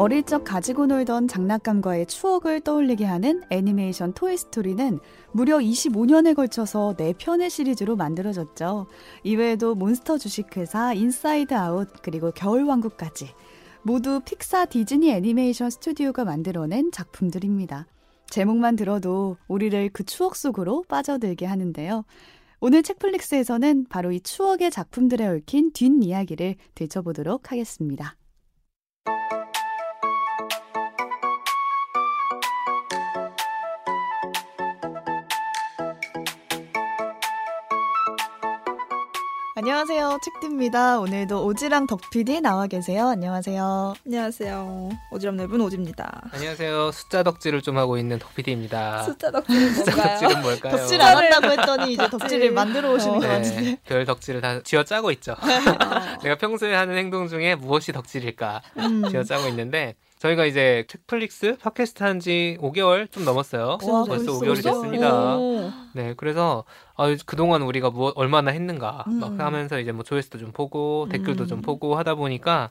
어릴 적 가지고 놀던 장난감과의 추억을 떠올리게 하는 애니메이션 토이스토리는 무려 25년에 걸쳐서 4편의 시리즈로 만들어졌죠. 이외에도 몬스터 주식회사, 인사이드 아웃, 그리고 겨울왕국까지 모두 픽사 디즈니 애니메이션 스튜디오가 만들어낸 작품들입니다. 제목만 들어도 우리를 그 추억 속으로 빠져들게 하는데요. 오늘 책플릭스에서는 바로 이 추억의 작품들에 얽힌 뒷이야기를 들춰보도록 하겠습니다. 안녕하세요. 책디입니다. 오늘도 오지랑 덕PD 나와 계세요. 안녕하세요. 안녕하세요. 오지랖 넓은 오지입니다. 안녕하세요. 숫자 덕질을 좀 하고 있는 덕PD입니다. 숫자 덕질은 숫자 뭔가요? 덕질은 뭘까요? 덕질 안 한다고 했더니 이제 덕질을 만들어 오시는 어. 것 같은데. 네, 별 덕질을 다 쥐어 짜고 있죠. 어. 내가 평소에 하는 행동 중에 무엇이 덕질일까 음. 쥐어 짜고 있는데 저희가 이제 책플릭스 팟캐스트 한 지 5개월 좀 넘었어요. 와, 벌써 벌써 5개월이 벌써? 됐습니다. 오. 네, 그래서 아, 그동안 우리가 뭐 얼마나 했는가 막 음. 하면서 이제 뭐 조회수도 좀 보고 댓글도 음. 좀 보고 하다 보니까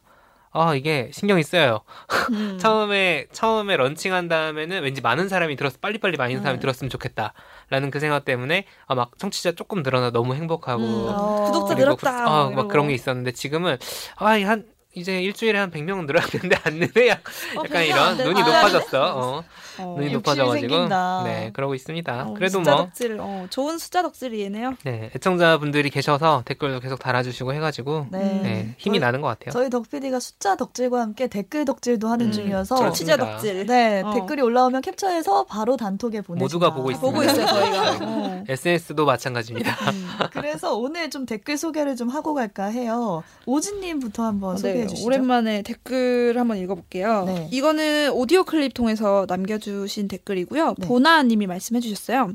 아 이게 신경이 쓰여요. 음. 처음에 처음에 런칭한 다음에는 왠지 많은 사람이 들어서 빨리빨리 많은 사람이 네. 들었으면 좋겠다라는 그 생각 때문에 아 막 청취자 조금 늘어나 너무 행복하고 음. 어. 구독자 늘었다. 구- 아, 뭐막 이러고. 그런 게 있었는데 지금은 아한 이제 일주일에 한 100명 늘었는데 안 느네 약- 어, 약간 안 이런 돼. 눈이 아, 높아졌어. 어, 어. 눈이 높아져가지고 생긴다. 네 그러고 있습니다. 어, 그래도 숫자 뭐 덕질, 어, 좋은 숫자 덕질이네요. 네, 애청자분들이 계셔서 댓글도 계속 달아주시고 해가지고 네. 네, 힘이 저희- 나는 것 같아요. 저희 덕PD가 숫자 덕질과 함께 댓글 덕질도 하는 음, 중이어서 청취자. 덕질. 네 어. 댓글이 올라오면 캡처해서 바로 단톡에 보내니다 모두가 보고 있습니다. 보고 있어요 저희가. 어. SNS도 마찬가지입니다. 음. 그래서 오늘 좀 댓글 소개를 좀 하고 갈까 해요. 오진님부터 한번 소개 해 네, 주시죠. 오랜만에 댓글 한번 읽어볼게요. 네. 이거는 오디오 클립 통해서 남겨주신 댓글이고요. 네. 보나님이 말씀해 주셨어요.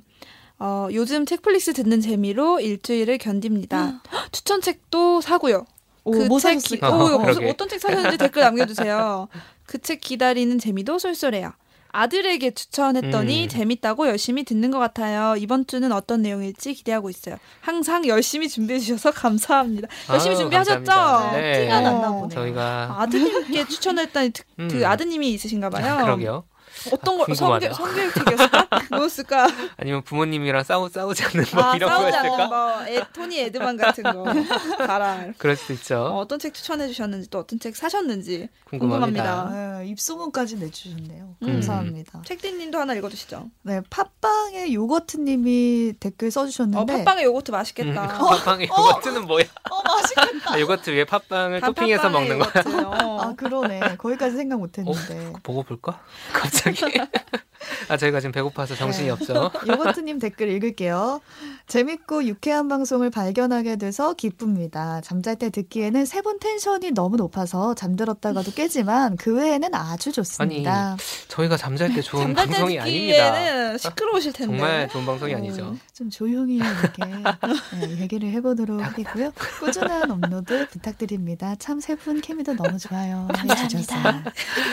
어, 요즘 책플릭스 듣는 재미로 일주일을 견딥니다. 추천책도 사고요. 오, 뭐 책? 기- 어, 무슨. 어떤 책 사셨는지 댓글 남겨주세요. 그 책 기다리는 재미도 쏠쏠해요. 아들에게 추천했더니 음. 재밌다고 열심히 듣는 것 같아요. 이번 주는 어떤 내용일지 기대하고 있어요. 항상 열심히 준비해 주셔서 감사합니다. 열심히 아유, 준비하셨죠? 감사합니다. 네. 티가 어. 보네. 저희가 아드님께 추천했다니 그 음. 아드님이 있으신가 봐요. 그러게요. 어떤 거 궁금하다. 성교 성교육책이었을까? 뭐였을까? 아니면 부모님이랑 싸우 싸우지 않는 법 아 이런 싸우지 거였을까? 뭐 에, 토니 에드만 같은 거 봐라. 그럴 수도 있죠. 어, 어떤 책 추천해 주셨는지 또 어떤 책 사셨는지 궁금합니다. 궁금합니다. 네, 입소문까지 내주셨네요. 음. 감사합니다. 책디님도 하나 읽어주시죠. 네, 팟빵의 요거트님이 댓글 써주셨는데 어, 팥빵에 요거트 음, 맛있겠다. 팥빵 요거트는 뭐야? 어, 맛있겠다. 아, 요거트 위에 팥빵을 다 토핑해서 먹는 거야? 어. 아 그러네. 거기까지 생각 못했는데. 보고 볼까? 갑자기. 아 저희가 지금 배고파서 정신이 네. 없죠. 요거트님 댓글 읽을게요. 재밌고 유쾌한 방송을 발견하게 돼서 기쁩니다. 잠잘 때 듣기에는 세 분 텐션이 너무 높아서 잠들었다가도 깨지만 그 외에는 아주 좋습니다. 저희가 잠잘 때 좋은 잠잘 때 방송이 아닙니다. 시끄러우실 텐데. 정말 좋은 방송이 어. 아니죠. 좀 조용히 이렇게 네, 얘기를 해보도록 하겠고요. 꾸준한 업로드 부탁드립니다. 참 세 분 케미도 너무 좋아요. 해주셔서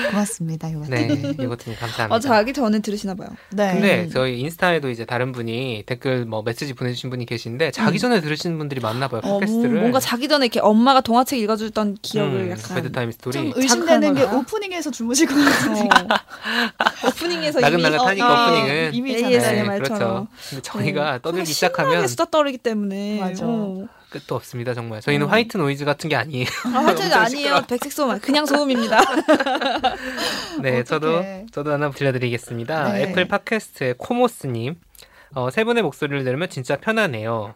고맙습니다. 요거트. 네, 요거트님 감사합니다. 어, 자기 전에 들으시나 봐요. 네. 근데 저희 인스타에도 이제 다른 분이 댓글 뭐 메시지 보내주신 분이 계신데 자기 전에 들으시는 분들이 많나 봐요 어, 팟캐스트를. 뭔가 자기 전에 이렇게 엄마가 동화책 읽어주던 기억을 음, 약간 bedtime story. 좀 의심되는 게? 오프닝에서 주무실 것 같은데. 어. 오프닝에서 나긋나긋하니까 어, 오프닝은. 이미 ASMR 잖아요. 네. 그렇죠. 근데 저희가 떠들기 신나게 시작하면 수다 떨기 때문에 맞아. 어. 끝도 없습니다 정말. 저희는 음. white noise 같은 게 아니에요. 아, 엄청 아니에요. 백색 소음, 저도 소음입니다. 네, 어떡해. 저도 저도 하나 들려드리겠습니다. 네. 애플 팟캐스트의 코모스님, 어, 세 분의 목소리를 들으면 진짜 편하네요.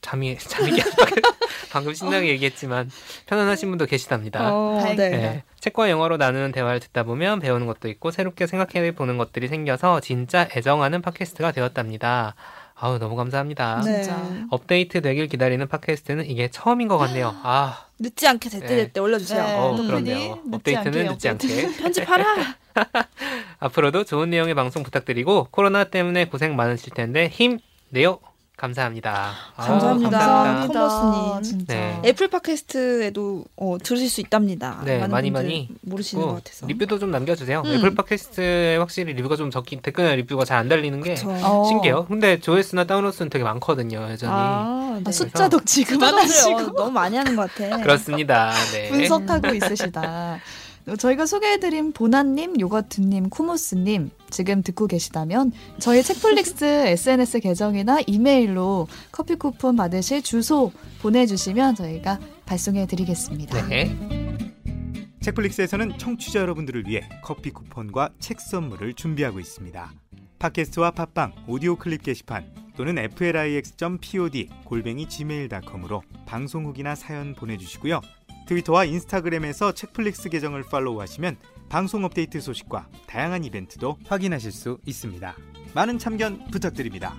잠이 잠이 방금 신나게 얘기했지만 편안하신 분도 계시답니다. 어, 다행이다. 네. 네. 책과 영어로 나누는 대화를 듣다 보면 배우는 것도 있고 새롭게 생각해 보는 것들이 생겨서 진짜 애정하는 팟캐스트가 되었답니다. 아우 너무 감사합니다. 네. 진짜. 업데이트 되길 기다리는 팟캐스트는 이게 처음인 것 같네요. 아, 늦지 않게 제때 제때 올려주세요. 네. 어, 또 그렇네요. 흔히 늦지 업데이트는 않게 늦지. 않게. 편집하라. 앞으로도 좋은 내용의 방송 부탁드리고 코로나 때문에 고생 많으실 텐데 힘 내요. 감사합니다. 아, 감사합니다. 감사합니다. 진짜. 네. 애플 팟캐스트에도 어, 들으실 수 있답니다. 네, 많은 많이 많이 모르시는 것고 같아서. 리뷰도 좀 남겨주세요. 음. 애플 팟캐스트에 확실히 리뷰가 좀 적긴 댓글이나 리뷰가 잘 안 달리는 게 그쵸. 어. 신기해요. 근데 조회수나 다운로드는 되게 많거든요, 여전히. 아, 네. 아, 숫자 덕지 숫자 덕질 그만하시고 어, 너무 많이 하는 것 같아. 그렇습니다. 네. 분석하고 있으시다. 저희가 소개해드린 보나님, 요거트님, 쿠모스님 지금 듣고 계시다면 저희 책플릭스 SNS 계정이나 이메일로 커피 쿠폰 받으실 주소 보내주시면 저희가 발송해드리겠습니다. 네. 책플릭스에서는 청취자 여러분들을 위해 커피 쿠폰과 책 선물을 준비하고 있습니다. 팟캐스트와 팟빵, 오디오 클립 게시판 또는 flix.pod 골뱅이 gmail.com으로 방송 후기나 사연 보내주시고요. 트위터와 인스타그램에서 책플릭스 계정을 팔로우하시면 방송 업데이트 소식과 다양한 이벤트도 확인하실 수 있습니다. 많은 참견 부탁드립니다.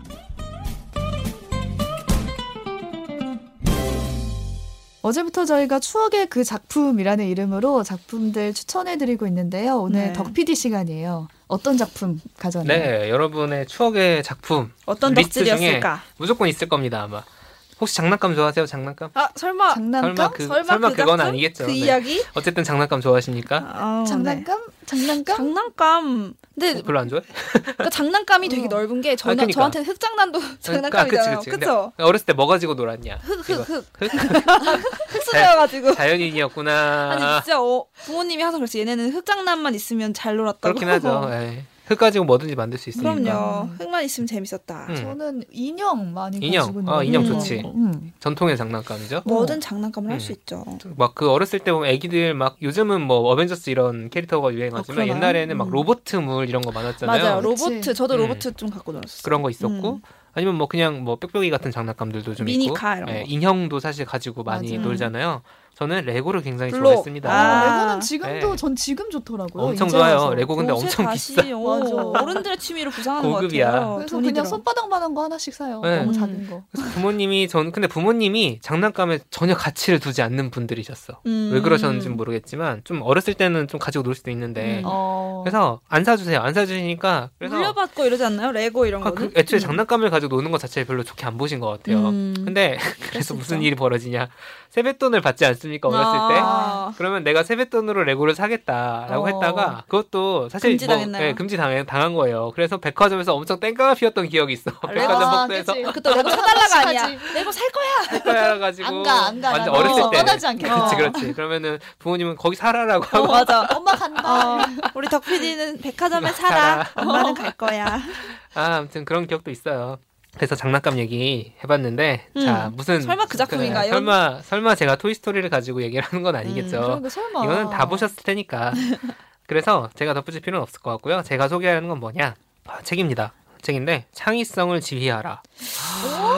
어제부터 저희가 추억의 그 작품이라는 이름으로 작품들 추천해드리고 있는데요. 오늘 네. 덕PD 시간이에요. 어떤 작품 가져왔나요? 네, 여러분의 추억의 작품 어떤 리스트 중에 덕질이었을까? 무조건 있을 겁니다 아마. 혹시 장난감 좋아하세요? 장난감? 아 설마 장난감? 설마 그 설마, 그 그건? 아니겠죠. 그 네. 이야기? 어쨌든 장난감 좋아하십니까? 아, 네. 장난감? 장난감? 장난감. 근데 어, 별로 안 좋아해? 그러니까 장난감이 되게 어. 넓은 게 저는 아, 그러니까. 저한테는 흑장난도 장난감이잖아요. 그치, 그치. 그쵸? 근데 어렸을 때 뭐 가지고 놀았냐? 흑? 흑수저여가지고. 자연인이었구나. 아니 진짜 어, 부모님이 항상 그랬어. 얘네는 흙장난만 있으면 잘 놀았다고. 그렇긴 하죠. 에이. 흙 가지고 뭐든지 만들 수 있으니까. 그럼요. 음. 흙만 있으면 재밌었다. 음. 저는 인형 많이 인형. 가지고 어, 인형 놀았어요. 좋지. 음. 전통의 장난감이죠. 뭐든 장난감을 할수 음. 있죠. 막 그 어렸을 때 보면 애기들 막 요즘은 뭐 어벤져스 이런 캐릭터가 유행하지만 어, 그러나요? 옛날에는 막 음. 로보트물 이런 거 많았잖아요. 맞아요. 로보트. 저도 음. 로보트 좀 갖고 놀았어요. 그런 거 있었고 음. 아니면 뭐 그냥 뭐 뾱뾱이 같은 장난감들도 좀 미니카 있고 이런 예, 거. 인형도 사실 가지고 많이 맞아요. 놀잖아요. 저는 레고를 굉장히 블록. 좋아했습니다. 아, 아. 레고는 지금도 네. 전 지금 좋더라고요. 엄청 좋아요. 와서. 레고 근데 엄청 다시, 비싸. 어. 어른들의 취미로 부상하는 고급이야. 것 같아요. 그래서 돈이 그냥 들어. 손바닥만한 거 하나씩 사요. 네. 너무 음. 작은 거. 그래서 부모님이 전 근데 부모님이 장난감에 전혀 가치를 두지 않는 분들이셨어. 음. 왜 그러셨는지는 모르겠지만 좀 어렸을 때는 좀 가지고 놀 수도 있는데 음. 어. 그래서 안 사주세요. 안 사주시니까 그래서 물려받고 이러지 않나요? 레고 이런 아, 거는? 그 애초에 음. 장난감을 가지고 노는 것 자체를 별로 좋게 안 보신 것 같아요. 음. 근데 수 그래서 무슨. 일이 벌어지냐? 세뱃돈을 받지 않습니 까 어렸을 때? 아. 그러면 내가 세뱃돈으로 레고를 사겠다라고 어. 했다가 그것도 사실 금지 뭐, 당했나요? 예, 금지 당, 당한 거예요. 그래서 백화점에서 엄청 땡깡을 피웠던 기억이 있어. 아, 백화점 아, 복도에서. 그때 레고 사달라가 아니야. 레고 살 거야. 백화점 가지고 안 가, 안 가. 완전 난 어렸을 어, 때 떠나지 않겠다. 그렇지 어. 그렇지. 그러면은 부모님은 거기 살아라고 하고 어, 맞아. 엄마 간다. 어, 우리 덕 PD는 백화점에 살아. 엄마는 갈 거야. 아, 아무튼 그런 기억도 있어요. 그래서 장난감 얘기 해봤는데 음. 자 무슨 설마 그 작품인가요? 설마 설마 제가 토이 스토리를 가지고 얘기를 하는 건 아니겠죠. 그러니까 설마. 이거는 다 보셨을 테니까. 그래서 제가 덧붙일 필요는 없을 것 같고요. 제가 소개하는 건 뭐냐? 아, 책입니다. 책인데 창의성을 지휘하라.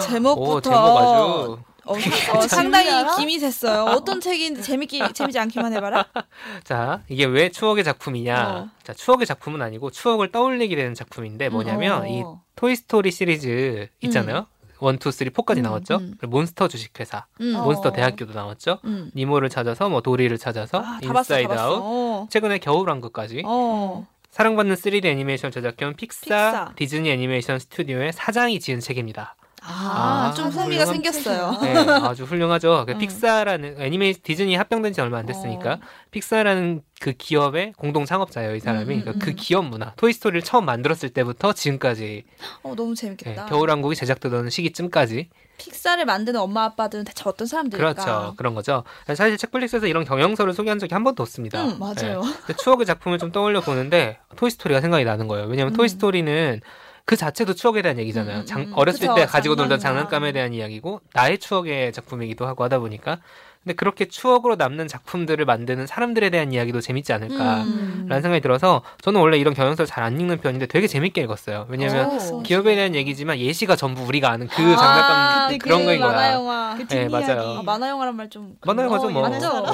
제목부터 오 제목 아주 어, 어, 상당히? 김이 됐어요. 어떤 책인지 재밌기 재밌지 않기만 해봐라. 자 이게 왜 추억의 작품이냐? 어. 자 추억의 작품은 아니고 추억을 떠올리게 되는 작품인데 뭐냐면 어. 이 토이 스토리 시리즈 있잖아요. one, two, three, four까지 음, 나왔죠. 음. 몬스터 주식회사, 음. 어. 몬스터 대학교도 나왔죠. 음. 니모를 찾아서 뭐 도리를 찾아서 아, 인사이드 봤어. 아웃, 어. 최근에 겨울왕국까지 어. 사랑받는 3D 애니메이션 제작한 픽사, 픽사. 디즈니 애니메이션 스튜디오의 사장이 지은 책입니다. 아, 좀 아, 흥미가 훌륭한 생겼어요. 네, 아주 훌륭하죠. 그 음. 픽사라는 애니메이 디즈니 합병된 지 얼마 안 됐으니까 어. 픽사라는 그 기업의 공동 창업자예요, 이 사람이. 음, 음, 그러니까 음. 그 기업 문화, 토이스토리를 처음 만들었을 때부터 지금까지 어, 너무 네, 재밌겠다. 겨울왕국이 제작되던 시기쯤까지 픽사를 만드는 엄마 아빠들은 대체 어떤 사람들일까? 그렇죠. 그런 거죠. 사실 책플릭스에서 이런 경영서를 소개한 적이 한 번도 없습니다. 음, 맞아요. 근데 추억의 작품을 좀 떠올려 보는데 토이스토리가 생각이 나는 거예요. 왜냐하면 음. 토이스토리는 그 자체도 추억에 대한 얘기잖아요. 음, 음, 장- 음. 어렸을 그쵸, 때 가지고 놀던 장난감. 장난감에 대한 이야기고 나의 추억의 작품이기도 하고 하다 보니까 근데 그렇게 추억으로 남는 작품들을 만드는 사람들에 대한 이야기도 재밌지 않을까 음. 라는 생각이 들어서 저는 원래 이런 경영서를 잘안 읽는 편인데 되게 재밌게 읽었어요. 왜냐하면 오. 기업에 대한 얘기지만 예시가 전부 우리가 아는 그 아, 장난감 그 그런 거인 만화 거야. 영화. 그 네. 맞아요. 아, 만화 영화란 말 좀. 만화 영화죠, 뭐. 맞죠?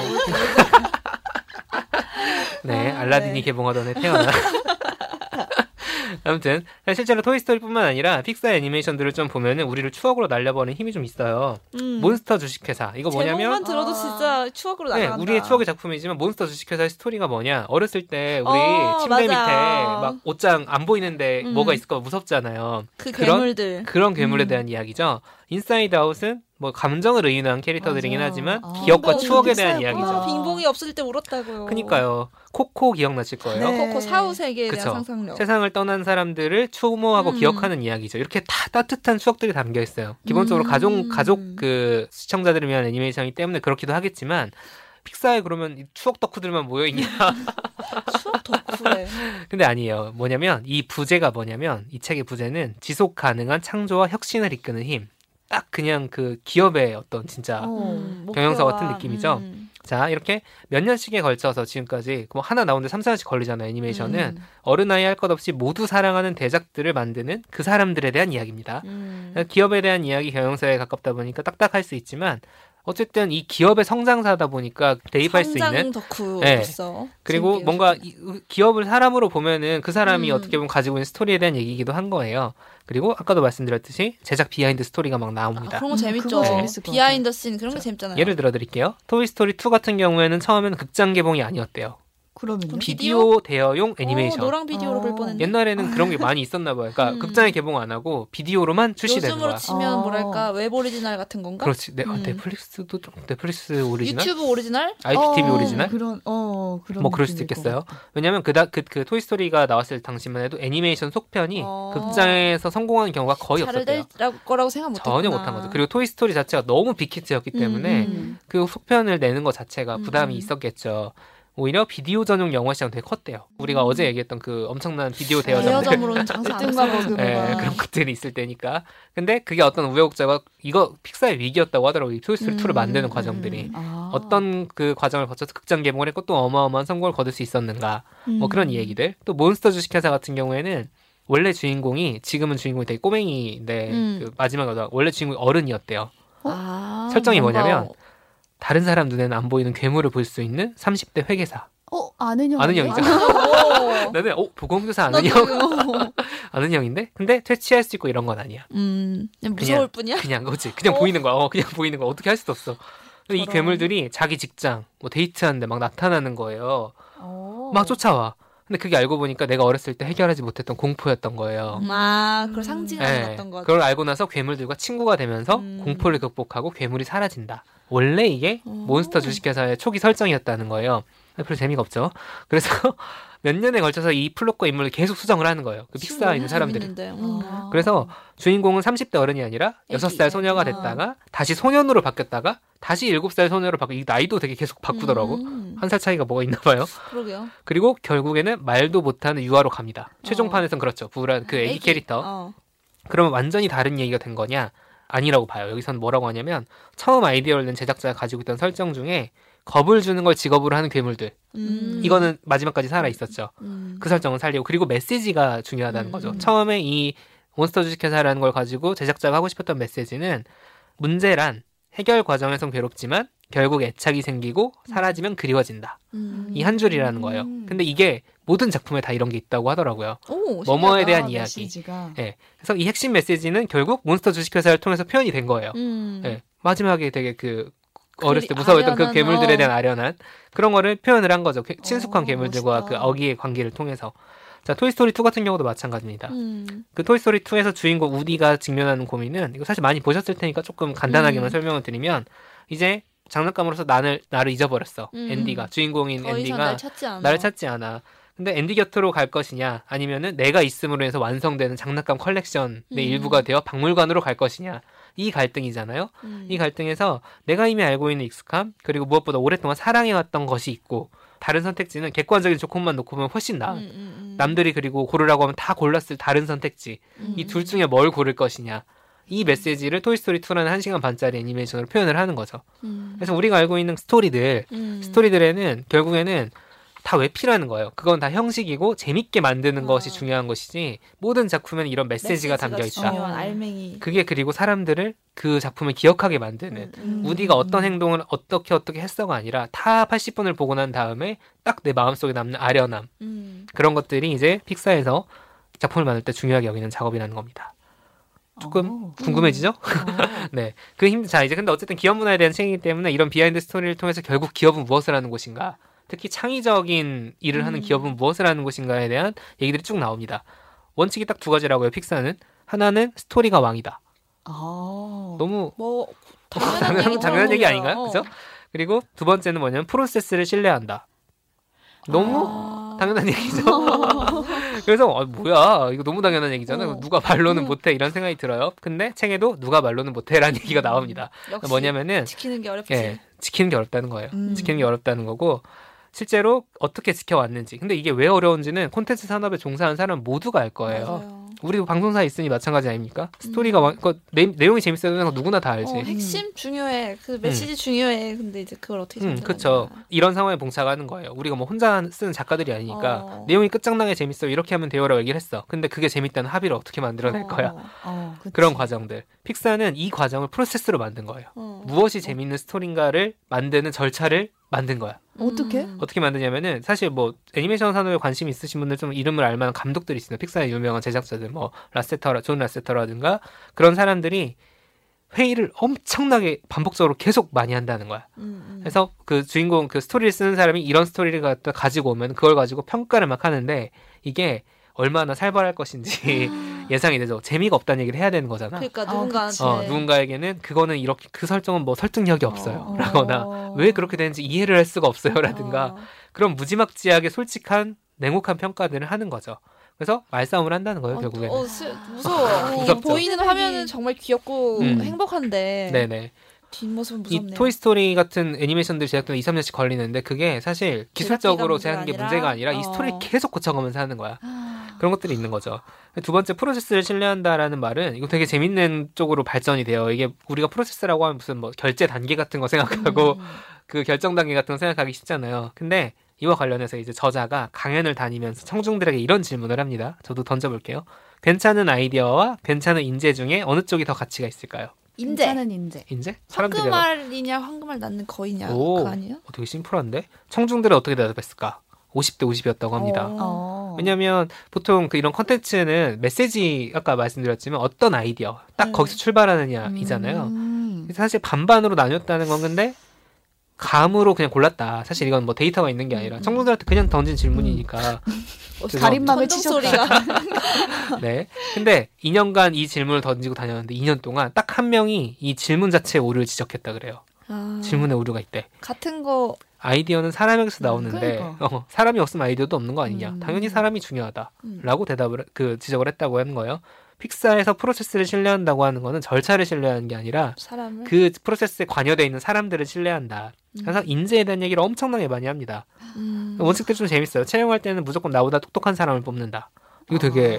네, 아, 알라딘이 네. 개봉하던 해 태어나. 아무튼 실제로 토이스토리뿐만 아니라 픽사 애니메이션들을 좀 보면은 우리를 추억으로 날려버리는 힘이 좀 있어요. 음. 몬스터 주식회사 이거 제목만 뭐냐면 들어도 아. 진짜 추억으로 네, 나간다. 우리의 추억의 작품이지만 몬스터 주식회사의 스토리가 뭐냐 어렸을 때 우리 어, 침대 밑에 맞아. 막 옷장 안 보이는데 음. 뭐가 있을까 무섭잖아요. 그 그런- 괴물들. 그런 괴물에 음. 대한 이야기죠. 인사이드 아웃은 뭐 감정을 의인화한 캐릭터들이긴 맞아요. 하지만 아. 기억과 추억에 대한. 이야기죠. 아, 빈봉이 없어질 때 울었다고요. 그니까요. 코코 기억나실 거예요. 네. 코코 사후 세계에 대한. 상상력. 세상을 떠난 사람들을 추모하고 음. 기억하는 이야기죠. 이렇게 다 따뜻한 추억들이 담겨 있어요. 기본적으로 음. 가족 가족 그 시청자들을 위한 애니메이션이기 때문에 그렇기도 하겠지만 픽사에 그러면 이 추억 덕후들만 모여 있냐? 추억 덕후래. 근데 아니에요. 뭐냐면 이 부제가 뭐냐면 이 책의 부제는 지속 가능한 창조와 혁신을 이끄는 힘. 딱 그냥 그 기업의 어떤 진짜 음, 경영서 목표와, 같은 느낌이죠? 음. 자 이렇게 몇 년씩에 걸쳐서 지금까지 뭐 하나 나오는데 3, 4년씩 걸리잖아요 애니메이션은 음. 어른 아이 할 것 없이 모두 사랑하는 대작들을 만드는 그 사람들에 대한 이야기입니다 음. 기업에 대한 이야기 경영서에 가깝다 보니까 딱딱할 수 있지만 어쨌든 이 기업의 성장사다 보니까 대입할 수 성장 있는 덕후로서 그리고 재밌게 뭔가 해주고. 이- 기업을 사람으로 보면은 그 사람이 음. 어떻게 보면 가지고 있는 스토리에 대한 얘기이기도 한 거예요. 그리고 아까도 말씀드렸듯이 제작 behind story가 막 아, 나옵니다. 그런 거 음, 재밌죠. 것 behind scene 그런 게 재밌잖아요. 예를 들어 드릴게요. 토이 스토리 2 같은 경우에는 처음에는 극장 개봉이 아니었대요. 그러면요? 비- 비디오 대여용 애니메이션. 어, 노랑 비디오로 볼 어. 뻔했네. 옛날에는 그런 게 많이 있었나 봐요. 그러니까 음. 극장에 개봉 안 하고 비디오로만 출시되는 요즘으로 거야. 치면 어. 뭐랄까 웹 오리지널 같은 건가? 그렇지. 네, 어, 음. 넷플릭스도 좀 넷플릭스 오리지널? 유튜브 오리지널? IPTV 어, 오리지널? 그런 어 그런 뭐 그럴 수도 있겠어요. 왜냐면 그다 그, 그 토이스토리가 나왔을 당시만 해도 애니메이션 속편이 어. 극장에서 성공하는 경우가 거의 없었대요. 될 거라고 생각 못했구나. 전혀 못한 거죠. 그리고 토이스토리 자체가 너무 big hit였기 때문에 음. 그 속편을 내는 것 자체가 음, 부담이 음. 있었겠죠. 오히려 비디오 전용 영화 시장 되게 컸대요. 우리가 어제 얘기했던 그 엄청난 비디오 대여점들 대여점으로는 장사 안 와. 그런 것들이 있을 때니까. 근데 그게 어떤 우여곡절과 이거 픽사의 위기였다고 하더라고요. 이 토이스토리 2를 음, 만드는 음, 과정들이. 아. 어떤 그 과정을 거쳐서 극장 개봉을 했고 또 어마어마한 성공을 거둘 수 있었는가. 뭐 음. 그런 얘기들. 또 몬스터 주식회사 같은 경우에는 원래 주인공이 지금은 주인공이 되게 꼬맹이인데 음. 그 마지막에 원래 주인공이 어른이었대요. 아, 설정이 뭔가 뭐냐면 다른 사람 눈에는 안 보이는 괴물을 볼 수 있는 30대 회계사. 어 아는 형 아는. 오. 나는 어 보건교사 아는 형 아는 형인데 근데 퇴치할 수 있고 이런 건 아니야. 음, 그냥 무서울 뿐이야. 그냥 그렇지 그냥 어? 보이는 거야. 어 그냥 보이는 거 어떻게 할 수도 없어. 근데 이 저런. 괴물들이 자기 직장 뭐 데이트하는데 막 나타나는 거예요. 어. 막 쫓아와. 근데 그게 알고 보니까 내가 어렸을 때 해결하지 못했던 공포였던 거예요. 음, 아, 그걸 상징하는 네, 어떤 거. 그걸 알고 나서 괴물들과 친구가 되면서 음. 공포를 극복하고 괴물이 사라진다. 원래 이게 오. 몬스터 주식회사의 초기 설정이었다는 거예요. 별로 재미가 없죠. 그래서 몇 년에 걸쳐서 이 플롯과 인물을 계속 수정을 하는 거예요. 그 픽사에 있는 사람들이. 음. 아. 그래서 주인공은 30대 어른이 아니라 애기, 6살 소녀가 애기. 됐다가 다시 소년으로 바뀌었다가 다시 7살 소녀로 바뀌고 이 나이도 되게 계속 바꾸더라고. 음, 한살 차이가 뭐가 있나 봐요. 그러게요. 그리고 결국에는 말도 못하는 유아로 갑니다. 어. 최종판에선 그렇죠. 부란 그 애기, 캐릭터. 어. 그러면 완전히 다른 얘기가 된 거냐? 아니라고 봐요. 여기서는 뭐라고 하냐면 처음 아이디어를 낸 제작자가 가지고 있던 설정 중에 겁을 주는 걸 직업으로 하는 괴물들. 음. 이거는 마지막까지 살아 있었죠. 음. 그 설정은 살리고 그리고 메시지가 중요하다는 음. 거죠. 처음에 이 몬스터 주식회사라는 걸 가지고 제작자가 하고 싶었던 메시지는 문제란 해결 과정에선 괴롭지만 결국 애착이 생기고 사라지면 그리워진다. 음. 이한 줄이라는 거예요. 음. 근데 이게 모든 작품에 다 이런 게 있다고 하더라고요. 오, 뭐뭐에. 대한 아, 이야기. 메시지가. 예. 그래서 이 핵심 메시지는 결국 몬스터 주식회사를 통해서 표현이 된 거예요. 음. 예. 마지막에 되게 그 어렸을 때 무서워했던 그 괴물들에 어. 대한 아련한 그런 거를 표현을 한 거죠. 그 친숙한 어, 괴물들과 멋있다. 그 애기의 관계를 통해서. 자, 토이스토리 2 같은 경우도 마찬가지입니다. 음. 그 토이스토리 2에서 주인공 우디가 직면하는 고민은 이거 사실 많이 보셨을 테니까 조금 간단하게만 음. 설명을 드리면 이제 장난감으로서 나를 나를 잊어버렸어. 음. 앤디가 주인공인 앤디가 날 찾지 않아. 나를 찾지 않아. 근데 앤디 곁으로 갈 것이냐, 아니면은 내가 있음으로 해서 완성되는 장난감 컬렉션의 음. 일부가 되어 박물관으로 갈 것이냐. 이 갈등이잖아요. 음. 이 갈등에서 내가 이미 알고 있는 익숙함, 그리고 무엇보다 오랫동안 사랑해왔던 것이 있고, 다른 선택지는 객관적인 조건만 놓고 보면 훨씬 나아. 음, 음, 음. 남들이 그리고 고르라고 하면 다 골랐을 다른 선택지. 음. 이둘 중에 뭘 고를 것이냐. 이 메시지를 토이스토리 2라는 1시간 반짜리 애니메이션으로 표현을 하는 거죠. 음. 그래서 우리가 알고 있는 스토리들, 음. 스토리들에는 결국에는 다 외피라는 거예요. 그건 다 형식이고 재밌게 만드는 아. 것이 중요한 것이지 모든 작품에는 이런 메시지가 담겨 있다. 중요한 어. 알맹이. 그게 그리고 사람들을 그 작품을 기억하게 만드는 음. 우디가 어떤 행동을 어떻게 어떻게 했어가 아니라 다 80분을 보고 난 다음에 딱 내 마음속에 남는 아련함 음. 그런 것들이 이제 픽사에서 작품을 만들 때 중요하게 여기는 작업이라는 겁니다. 조금 어. 궁금해지죠? 어. 네. 그 힘, 자, 이제 근데 어쨌든 기업 문화에 대한 책이기 때문에 이런 비하인드 스토리를 통해서 결국 기업은 무엇을 하는 곳인가, 특히 창의적인 일을 하는 음. 기업은 무엇을 하는 곳인가에 대한 얘기들이 쭉 나옵니다. 원칙이 딱 두 가지라고요, 픽사는. 하나는 스토리가 왕이다. 아. 너무 뭐 당연한, 당연한 얘기 당연한 얘기. 아닌가요? 어. 그죠? 그리고 두 번째는 뭐냐면 프로세스를 신뢰한다. 너무 아. 당연한 얘기죠. 그래서 아, 뭐야 이거 너무 당연한 얘기잖아. 어. 누가 말로는 음. 못해 이런 생각이 들어요. 근데 책에도 누가 말로는 못해라는 얘기가 나옵니다. 뭐냐면은 지키는 게 어렵지. 예, 지키는 게 어렵다는 거예요. 음. 지키는 게 어렵다는 거고 실제로 어떻게 지켜왔는지. 근데 이게 왜 어려운지는 콘텐츠 산업에 종사하는 사람 모두가 알 거예요. 맞아요. 우리도 방송사에 있으니 마찬가지 아닙니까? 스토리가 완- 그 내, 내용이 재밌어야 되는 거 누구나 다 알지. 어, 핵심 중요해. 그 메시지 중요해. 근데 이제 그걸 어떻게 음. 그쵸. 이런 상황에 봉착하는 거예요. 우리가 뭐 혼자 쓰는 작가들이 아니니까 어. 내용이 끝장나게 재밌어 이렇게 하면 돼요라고 얘기를 했어. 근데 그게 재밌다는 합의를 어떻게 만들어낼 거야? 어, 어, 그치. 그런 과정들. 픽사는 이 과정을 프로세스로 만든 거예요. 어. 무엇이 재밌는 스토리인가를 만드는 절차를 만든 거야. 어떻게? 음. 어떻게 만드냐면은 사실 뭐 애니메이션 산업에 관심 있으신 분들 좀 이름을 알만한 감독들이 있습니다. 픽사의 유명한 제작자들 뭐 라세터라 존 라세터라든가 그런 사람들이 회의를 엄청나게 반복적으로 계속 많이 한다는 거야. 음, 음. 그래서 그 주인공 그 스토리를 쓰는 사람이 이런 스토리를 갖다 가지고 오면 그걸 가지고 평가를 막 하는데 이게 얼마나 살벌할 것인지 예상이 되죠. 재미가 없다는 얘기를 해야 되는 거잖아. 그러니까 어, 누군가한테 어, 누군가에게는 그거는 이렇게 그 설정은 뭐 설득력이 없어요. 어. 라거나 어. 왜 그렇게 되는지 이해를 할 수가 없어요. 라든가 어. 그런 무지막지하게 솔직한 냉혹한 평가들을 하는 거죠. 그래서 말싸움을 한다는 거예요, 어, 결국에는. 어, 스- 무서워. 어, 무섭죠. 보이는 화면은 정말 귀엽고 음. 행복한데 네네. 뒷모습은 이 무섭네요. 토이스토리 같은 애니메이션들 제작되는 2, 3년씩 걸리는데 그게 사실 기술적으로 제하는 게 문제가 아니라 이 아니라? 스토리를 어. 계속 고쳐가면서 하는 거야. 아. 그런 것들이 있는 거죠. 두 번째 프로세스를 신뢰한다라는 말은 이거 되게 재밌는 쪽으로 발전이 돼요. 이게 우리가 프로세스라고 하면 무슨 뭐 결재 단계 같은 거 생각하고 음. 그 결정 단계 같은 거 생각하기 쉽잖아요. 근데 이와 관련해서 이제 저자가 강연을 다니면서 청중들에게 이런 질문을 합니다. 저도 던져볼게요. 괜찮은 아이디어와 괜찮은 인재 중에 어느 쪽이 더 가치가 있을까요? 인재. 괜찮은 인재. 인재? 사람들이 황금알이냐 황금알 낳는 거이냐 오. 그거 아니에요? 어, 되게 심플한데 청중들은 어떻게 대답했을까? 50대 50이었다고 합니다. 어. 어. 왜냐하면 보통 그 이런 컨텐츠는 메시지 아까 말씀드렸지만 어떤 아이디어 딱 네. 거기서 출발하느냐이잖아요. 음. 그래서 사실 반반으로 나뉘었다는 건 근데 감으로 그냥 골랐다. 사실 이건 뭐 데이터가 있는 게 아니라 음. 청중들한테 그냥 던진 질문이니까. 어, 그래서- 가림막을 치셨다. 네. 근데 2년간 이 질문을 던지고 다녔는데 2년 동안 딱 한 명이 이 질문 자체의 오류를 지적했다 그래요. 아, 질문에 오류가 있대. 같은 거 아이디어는 사람에게서 음, 나오는데 그러니까. 어, 사람이 없으면 아이디어도 없는 거 아니냐. 음. 당연히 사람이 중요하다. 음. 라고 대답을 그 지적을 했다고 하는 거예요. 픽사에서 프로세스를 신뢰한다고 하는 거는 절차를 신뢰하는 게 아니라 사람을 그 프로세스에 관여돼 있는 사람들을 신뢰한다. 그래서 인재에 대한 얘기를 엄청나게 많이 합니다. 음. 원칙들 좀 재밌어요. 채용할 때는 무조건 나보다 똑똑한 사람을 뽑는다. 이거 되게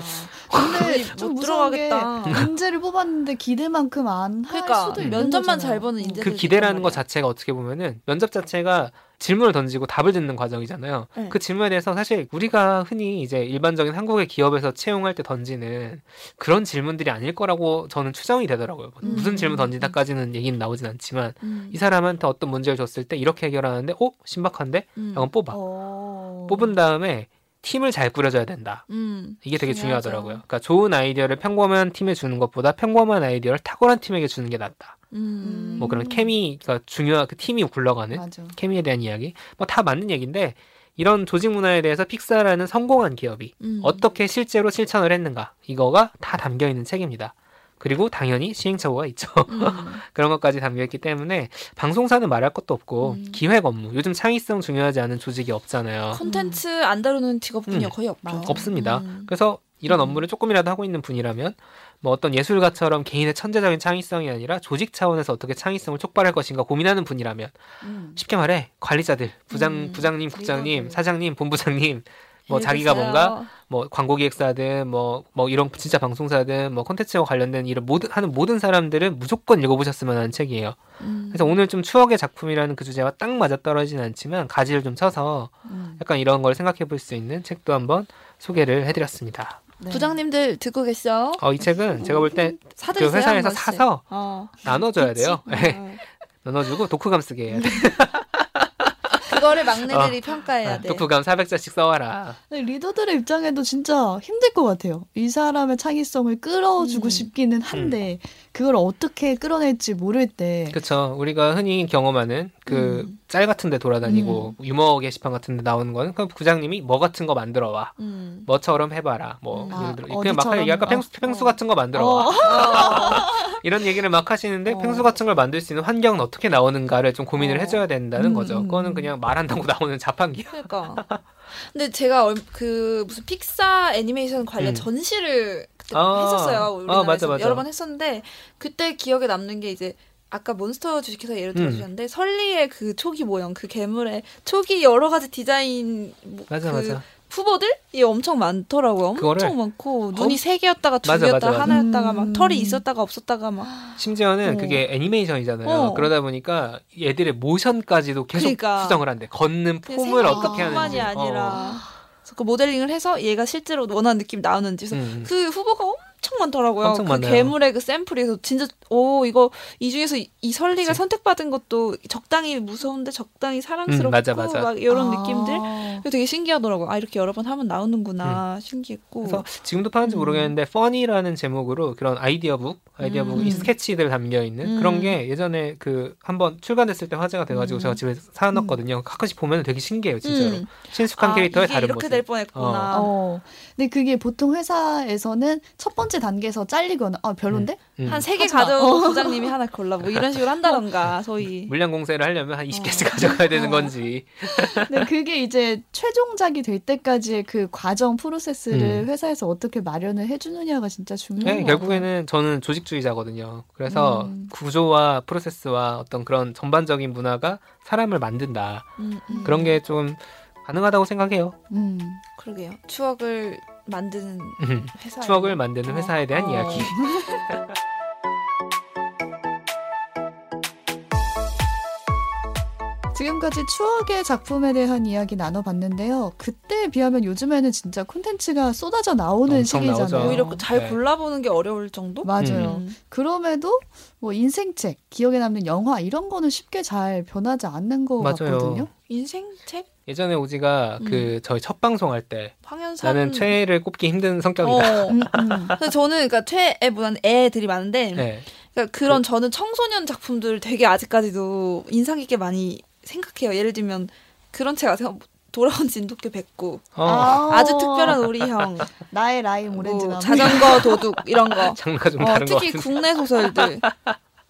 근데 못좀 무서운 게 들어가겠다. 인재를 뽑았는데 기대만큼 안할 그러니까 수도 있는 면접만 거잖아요. 잘 보는 인재 그 기대라는 것 자체가 어떻게 보면은 면접 자체가 질문을 던지고 답을 듣는 과정이잖아요. 네. 그 질문에 대해서 사실 우리가 흔히 이제 일반적인 한국의 기업에서 채용할 때 던지는 그런 질문들이 아닐 거라고 저는 추정이 되더라고요. 음. 무슨 질문 던진다까지는 얘기는 나오진 않지만 음. 이 사람한테 어떤 문제를 줬을 때 이렇게 해결하는데 어 신박한데? 음. 이건 뽑아. 어. 뽑은 다음에 팀을 잘 꾸려줘야 된다. 음. 이게 되게 중요하죠. 중요하더라고요. 그러니까 좋은 아이디어를 평범한 팀에 주는 것보다 평범한 아이디어를 탁월한 팀에게 주는 게 낫다. 음. 뭐 그런 케미가 중요한 그 팀이 굴러가는 맞아. 케미에 대한 이야기 뭐 다 맞는 얘기인데 이런 조직 문화에 대해서 픽사라는 성공한 기업이 음. 어떻게 실제로 실천을 했는가 이거가 다 담겨 있는 책입니다. 그리고 당연히 시행착오가 있죠. 음. 그런 것까지 담겨 있기 때문에 방송사는 말할 것도 없고 음. 기획 업무 요즘 창의성 중요하지 않은 조직이 없잖아요. 콘텐츠 안 다루는 직업군요 음. 거의 없죠. 없습니다. 음. 그래서 이런 음. 업무를 조금이라도 하고 있는 분이라면 뭐 어떤 예술가처럼 개인의 천재적인 창의성이 아니라 조직 차원에서 어떻게 창의성을 촉발할 것인가 고민하는 분이라면 음. 쉽게 말해 관리자들 부장 음, 부장님 국장님. 사장님 본부장님 뭐 예를 자기가 들어서요. 뭔가 뭐 광고 기획사든 뭐뭐 이런 진짜 방송사든 뭐 콘텐츠와 관련된 일을 모든 하는 모든 사람들은 무조건 읽어보셨으면 하는 책이에요. 음. 그래서 오늘 좀 추억의 작품이라는 그 주제와 딱 맞아 떨어지진 않지만 가지를 좀 쳐서 음. 약간 이런 걸 생각해 볼 수 있는 책도 한번 소개를 해드렸습니다. 네. 부장님들 듣고 계셔? 어, 이 책은 제가 볼 때그 사드리세요. 회사에서. 사서 어. 나눠줘야 돼요. 네. 어. 나눠주고 독후감 쓰게 해야 돼. 그거를 막내들이 평가해야 어, 돼. 독후감 400자씩 써와라. 근데 리더들의 입장에도 진짜 힘들 것 같아요. 이 사람의 창의성을 끌어주고 음. 싶기는 한데 그걸 어떻게 끌어낼지 모를 때 그쵸. 우리가 흔히 경험하는 그 음. 짤 같은 데 돌아다니고 유머 게시판 같은 데 나오는 거는 그럼 부장님이 뭐 같은 거 만들어 와. 음. 뭐처럼 해봐라. 뭐 음. 아, 그냥 막? 얘기할까 어, 펭수, 펭수 어. 같은 거 만들어 와. 어. 이런 얘기를 막 하시는데 어. 펭수 같은 걸 만들 수 있는 환경은 어떻게 나오는가를 좀 고민을 어. 해줘야 된다는 음, 거죠. 음, 그거는 음. 그냥 말한다고 나오는 자판기야. 그러니까. 근데 제가 얼- 그 무슨 픽사 애니메이션 관련 음. 전시를 아. 했었어요. 아, 우리나라에서 맞아, 맞아. 여러 번 했었는데 그때 기억에 남는 게 이제 아까 몬스터 주식회사 예를 음. 들어주셨는데 설리의 그 초기 모형, 그 괴물의 초기 여러 가지 디자인 뭐 맞아 그 맞아. 후보들이 엄청 많더라고요. 그거를 엄청 많고 눈이 엄- 세 개였다가 두 맞아, 개였다가 맞아, 맞아. 하나였다가 음. 막 털이 있었다가 없었다가 막 심지어는 어. 그게 애니메이션이잖아요. 어. 그러다 보니까 얘들의 모션까지도 계속 그러니까. 수정을 한대. 걷는 폼을 어떻게 하는지. 것뿐만이 아니라 어. 그 모델링을 해서 얘가 실제로 원하는 느낌 나오는지 그래서 음. 그 후보가 엄청 많더라고요. 엄청 그 많아요. 괴물의 그 샘플에서 진짜 오 이거 이 중에서 이, 이 설리가 그치. 선택받은 것도 적당히 무서운데 적당히 사랑스럽고 음, 맞아, 맞아. 막 이런 아. 느낌들 되게 신기하더라고요. 아 이렇게 여러 번 하면 나오는구나 신기했고. 음. 그래서 지금도 파는지 음. 모르겠는데 퍼니라는 제목으로 그런 아이디어북, 아이디어북 음. 이 스케치들 담겨 있는 음. 그런 게 예전에 그 한번 출간됐을 때 화제가 돼가지고 음. 제가 집에 사놨거든요. 가끔씩 보면 되게 신기해요, 진짜로. 음. 친숙한 아, 캐릭터의 이게 다른 이렇게 모습. 될 뻔했구나. 어. 근데 그게 보통 회사에서는 첫 번째 단계에서 잘리거나 아 별론데? 음. 한세 개. 가져오고 부장님이 하나 골라 뭐 이런 식으로 한다던가 소위. 물량 공세를 하려면 한 20개씩 어. 가져가야 되는 어. 건지. 근데 그게 이제 최종작이 될 때까지의 그 과정 프로세스를 음. 회사에서 어떻게 마련을 해주느냐가 진짜 중요한 네, 것 결국에는 저는 조직주의자거든요. 그래서 음. 구조와 프로세스와 어떤 그런 전반적인 문화가 사람을 만든다. 음, 음. 그런 게 좀 가능하다고 생각해요. 음. 그러게요. 추억을 만드는 음. 회사. 추억을 만드는 회사에 대한 어. 이야기. 지금까지 추억의 작품에 대한 이야기 나눠봤는데요. 그때에 비하면 요즘에는 진짜 콘텐츠가 쏟아져 나오는 시기잖아요. 나오죠. 오히려 그잘 네. 골라보는 게 어려울 정도? 맞아요. 음. 그럼에도 뭐 인생책, 기억에 남는 영화 이런 거는 쉽게 잘 변하지 않는 것 맞아요. 같거든요. 인생책? 예전에 오지가 그 저희 첫 방송할 때 황현산. 나는 최애를 꼽기 힘든 성격이다. 어. 음, 음. 저는 그러니까 최애보다는 애들이 많은데 네. 그러니까 그런 저는 청소년 작품들 되게 아직까지도 인상 깊게 많이 생각해요. 예를 들면 그런 책 아세요? 돌아온 진돗개 백구, 어, 아주 특별한 우리 형, 나의 라임 오렌지 뭐. 자전거 도둑 이런 거. 장르가 좀 어, 다른 것 특히 같은데. 국내 소설들.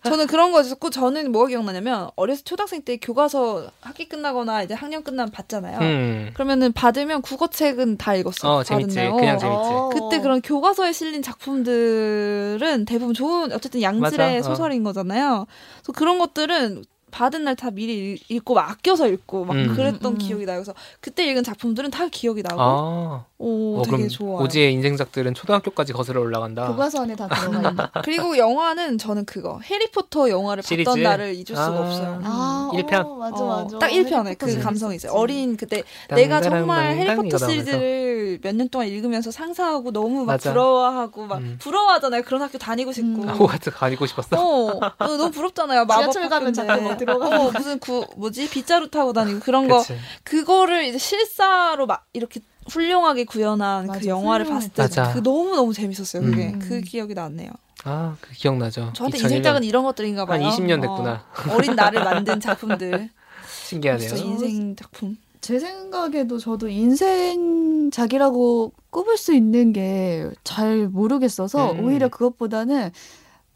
저는 그런 거 있었고 저는 뭐가 기억나냐면 어렸을 때 초등학생 때 교과서 학기 끝나거나 이제 학년 끝나면 받잖아요. 음. 그러면 받으면 국어책은 다 읽었어. 어, 재밌지. 날. 그냥 어. 재밌지. 어. 그때 그런 교과서에 실린 작품들은 대부분 좋은 어쨌든 양질의 맞아. 어. 소설인 거잖아요. 그래서 그런 것들은 받은 날 다 미리 읽- 읽고 막 아껴서 읽고 막 음. 그랬던 음. 기억이 나요. 그래서 그때 읽은 작품들은 다 기억이 나고 아, 오 어, 되게 그럼 좋아요. 오지의 인생작들은 초등학교까지 거슬러 올라간다. 교과서 안에 다 들어가 있는. 그리고 영화는 저는 그거 해리포터 영화를 시리즈? 봤던 날을 잊을 수가 아. 없어요. 아, 일 편? 어, 맞아, 어, 맞아. 딱 1편에 해리포터 그 감성이 있어요. 어린 그때 내가 정말 해리포터. 시리즈를 몇 년 동안 읽으면서 상상하고 너무 막 맞아. 부러워하고 막 음. 부러워하잖아요. 그런 학교 다니고 싶고. 음. 아, 호가트 가니고 싶었어. 어, 어, 너무 부럽잖아요. 마법 지하철 가면. 자꾸 뭐 들어가고. 어, 무슨 구 뭐지 빗자루 타고 다니고 그런 거 그치. 그거를 이제 실사로 막 이렇게 훌륭하게 구현한 그 맞아, 영화를 훌륭해. 봤을 때. 그 너무 너무 재밌었어요. 그게 음. 그 기억이 났네요. 아, 그 기억나죠. 저한테 2001년. 인생작은 이런 것들인가 봐요. 한 20년 됐구나. 어, 어린 나를 만든 작품들. 신기하네요. 인생 작품. 제 생각에도 저도 인생작이라고 꼽을 수 있는 게 잘 모르겠어서 음. 오히려 그것보다는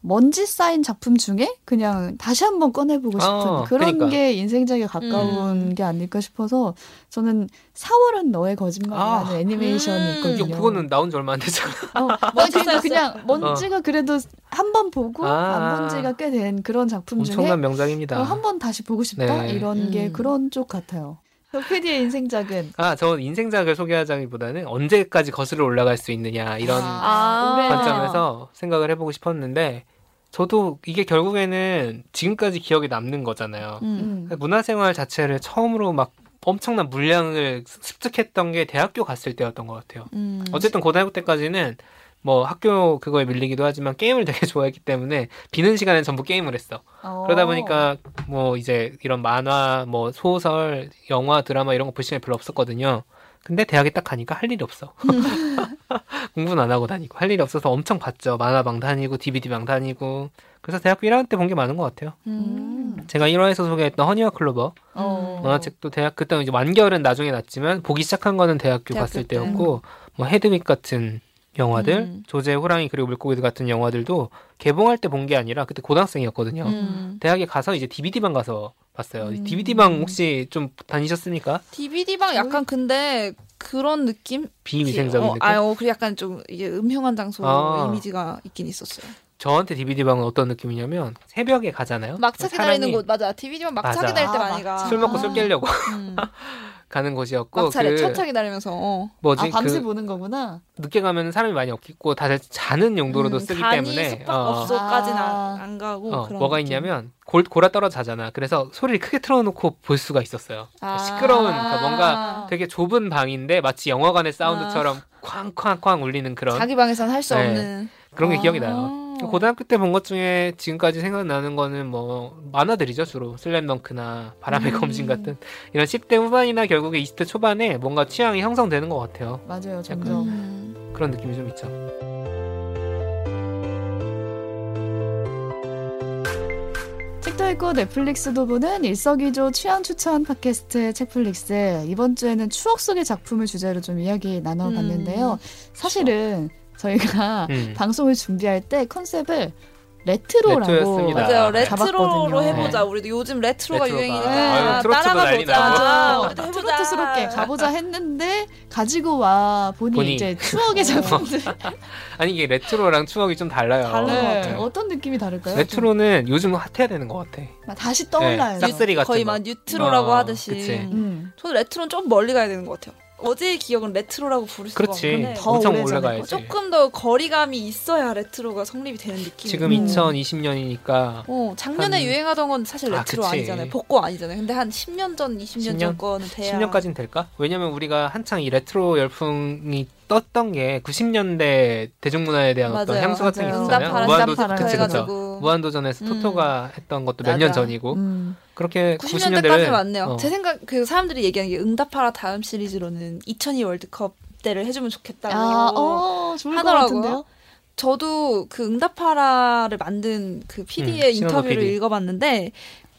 먼지 쌓인 작품 중에 그냥 다시 한번 꺼내보고 싶은 어, 그런 그러니까. 게 인생작에 가까운 음. 게 아닐까 싶어서 저는 4월은 너의 거짓말이라는 아. 애니메이션이 음. 있거든요. 그거는 나온 지 얼마 안 됐잖아. 어, 먼지 그러니까. 그냥 먼지가 그래도 한 번 보고 아. 안본 지가 꽤 된 그런 작품 중에 엄청난 명작입니다. 한 번 다시 보고 싶다 네. 이런 게 음. 그런 쪽 같아요. 덕피디의 인생작은 아, 저 인생작을 소개하자기보다는 언제까지 거슬러 올라갈 수 있느냐 이런 아. 올해 관점에서 생각을 해보고 싶었는데 저도 이게 결국에는 지금까지 기억에 남는 거잖아요. 음. 음. 문화생활 자체를 처음으로 막 엄청난 물량을 습득했던 게 대학교 갔을 때였던 것 같아요. 음. 어쨌든 고등학교 때까지는 뭐 학교 그거에 밀리기도 하지만 게임을 되게 좋아했기 때문에 비는 시간엔 전부 게임을 했어. 그러다 보니까 뭐 이제 이런 만화, 뭐 소설, 영화, 드라마 이런 거 볼 시간이 별로 없었거든요. 근데 대학에 딱 가니까 할 일이 없어. 공부는 안 하고 다니고 할 일이 없어서 엄청 봤죠. 만화방 다니고 DVD방 다니고. 그래서 대학교 1학년 때 본 게 많은 것 같아요. 음. 제가 1화에서 소개했던 허니와 클로버 어. 만화책도 대학 그때 이제 완결은 나중에 났지만 보기 시작한 거는 대학교, 대학교 갔을 때. 때였고 뭐 헤드윅 같은 영화들, 음. 조제 호랑이 그리고 물고기들 같은 영화들도 개봉할 때 본 게 아니라 그때 고등학생이었거든요. 음. 대학에 가서 이제 DVD방 가서 봤어요. 음. DVD방 혹시 좀 다니셨습니까? DVD방 약간 근데 그런 느낌? 비위생적인 어, 느낌? 아, 어, 그 약간 좀 이게 음흉한 장소 아. 이미지가 있긴 있었어요. 저한테 DVD 방은 어떤 느낌이냐면 새벽에 가잖아요. 막차 사람이 기다리는 곳 맞아. DVD만 막차 맞아. 기다릴 때 아, 많이 가. 술 먹고 술 아. 깨려고 음. 가는 곳이었고 막차를 그 첫차 기다리면서. 어. 뭐지 아, 밤새 그 보는 거구나. 늦게 가면 사람이 많이 없겠고 다들 자는 용도로도 음, 쓰기 때문에 숙박업소까지는 아. 안, 안 가고 어, 그런 뭐가 느낌. 있냐면 골, 골아 떨어 자잖아. 그래서 소리를 크게 틀어놓고 볼 수가 있었어요. 아. 시끄러운 그러니까 뭔가 되게 좁은 방인데 마치 영화관의 사운드처럼 쾅쾅쾅 울리는 그런 자기 방에선 할수 네. 없는 그런 게 아. 기억이 나요. 고등학교 때 본 것 중에 지금까지 생각나는 거는 뭐 만화들이죠 주로 슬램덩크나 바람의 음. 검신 같은 이런 10대 후반이나 결국에 20대 초반에 뭔가 취향이 형성되는 것 같아요. 맞아요, 점점. 음. 그런 느낌이 좀 있죠. 책도 읽고 넷플릭스도 보는 일석이조 취향 추천 팟캐스트 책플릭스. 이번 주에는 추억 속의 작품을 주제로 좀 이야기 나눠봤는데요. 사실은 저희가 음. 방송을 준비할 때 컨셉을 레트로라고 레트로였습니다. 맞아요. 네. 레트로로 잡았거든요. 해보자. 네. 우리도 요즘 레트로가, 레트로가. 유행이니까 따라가 보자. 아, 우리도 해보자. 트로트스럽게 가보자 했는데 가지고 와 보니, 보니. 이제 추억의 작품들 아니 이게 레트로랑 추억이 좀 달라요. 다른 것 네. 같아요. 어떤 느낌이 다를까요? 레트로는 요즘 hot해야 되는 것 같아. 좀 다시 떠올라요. 네. 같은 거의 거. 막 뉴트로라고 어, 하듯이. 음. 저는 레트로는 좀 멀리 가야 되는 것 같아요. 어제의 기억은 레트로라고 부를 수가 그렇지. 없는데 더 엄청 올라가야지. 조금 더 거리감이 있어야 레트로가 성립이 되는 느낌. 지금 음. 2020년이니까 어, 작년에 한- 유행하던 건 사실 아, 레트로. 아, 니잖아요 복고 아니잖아요. 근데 한 10년 전, 20년 전 10년? 거는 돼야 10년까지는 될까? 왜냐면 우리가 한창 이 레트로 열풍이 떴던 게 90년대 대중문화에 대한 어떤 맞아요. 향수 같은 게 맞아요. 있었잖아요. 응답하라, 무한도 응답하라 그치 그쵸. 무한도전에서 음. 토토가 했던 것도 몇 년. 전이고 음. 그렇게 90년대까지 90년대를 맞네요. 어, 제 생각 그 사람들이 얘기하는 게 응답하라 다음 시리즈로는 2002 월드컵 때를 해주면 좋겠다고 아, 어, 하더라고요. 저도 그 응답하라를 만든 그 PD의 음, 인터뷰를 PD. 읽어봤는데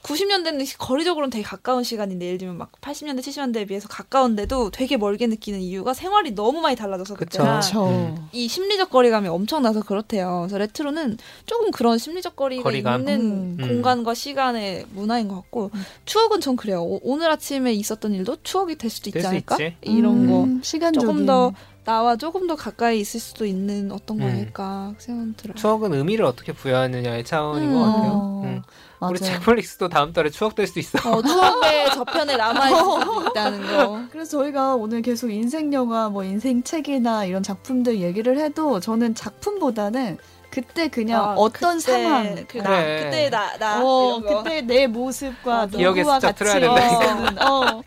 90년대는 거리적으로는 되게 가까운 시간인데 예를 들면 막 80년대 70년대에 비해서 가까운데도 되게 멀게 느끼는 이유가 생활이 너무 많이 달라져서 그쵸. 그때랑. 음. 이 심리적 거리감이 엄청나서 그렇대요. 그래서 레트로는 조금 그런 심리적 거리가 거리감? 있는 음. 공간과 시간의 문화인 것 같고 추억은 전 그래요. 오- 오늘 아침에 있었던 일도 추억이 될 수도 있지 될수 않을까? 있지. 이런 거 음, 시간적인 조금 더 나와 조금 더 가까이 있을 수도 있는 어떤 음. 거니까 생각 들어요. 추억은 의미를 어떻게 부여하느냐의 차원인 음. 것 같아요. 어, 음. 맞아요. 우리 책플릭스도 다음 달에 추억 될수 있어. 어, 추억의 저편에 남아있을 수 있다는 거. 그래서 저희가 오늘 계속 인생 영화, 뭐 인생 책이나 이런 작품들 얘기를 해도 저는 작품보다는 그때 그냥 아, 어떤 그때, 상황, 그 그래. 나, 그때 나, 나. 어. 그때 내 모습과 맞아. 기억에 누구와 같이 있었는, 어,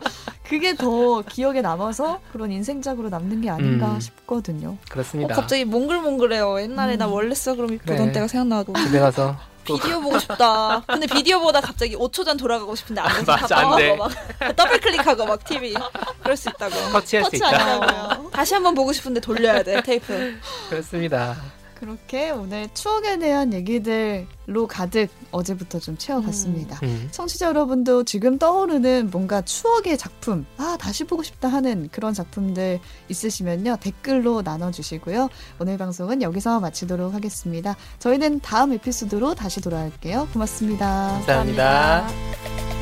그게 더 기억에 남아서 그런 인생작으로 남는 게 아닌가 음. 싶거든요. 어, 그렇습니다. 갑자기 몽글몽글해요. 옛날에 나 음. 원래 써 그럼 그래. 보던 때가 생각나고. 집에 가서 또 비디오 보고 싶다. 근데 비디오보다 갑자기 5초 전 돌아가고 싶은데 안 돼서 맞아, 다안 돼. 막 더블 클릭하고 막 TV. 그럴 수 있다고. 터치할 수 터치 있다. 아니라고요. 다시 한번 보고 싶은데 돌려야 돼 테이프. 그렇습니다. 그렇게 오늘 추억에 대한 얘기들로 가득 어제부터 좀 채워봤습니다. 음. 청취자 여러분도 지금 떠오르는 뭔가 추억의 작품, 아, 다시 보고 싶다 하는 그런 작품들 있으시면요. 댓글로 나눠주시고요. 오늘 방송은 여기서 마치도록 하겠습니다. 저희는 다음 에피소드로 다시 돌아올게요. 고맙습니다. 감사합니다. 감사합니다.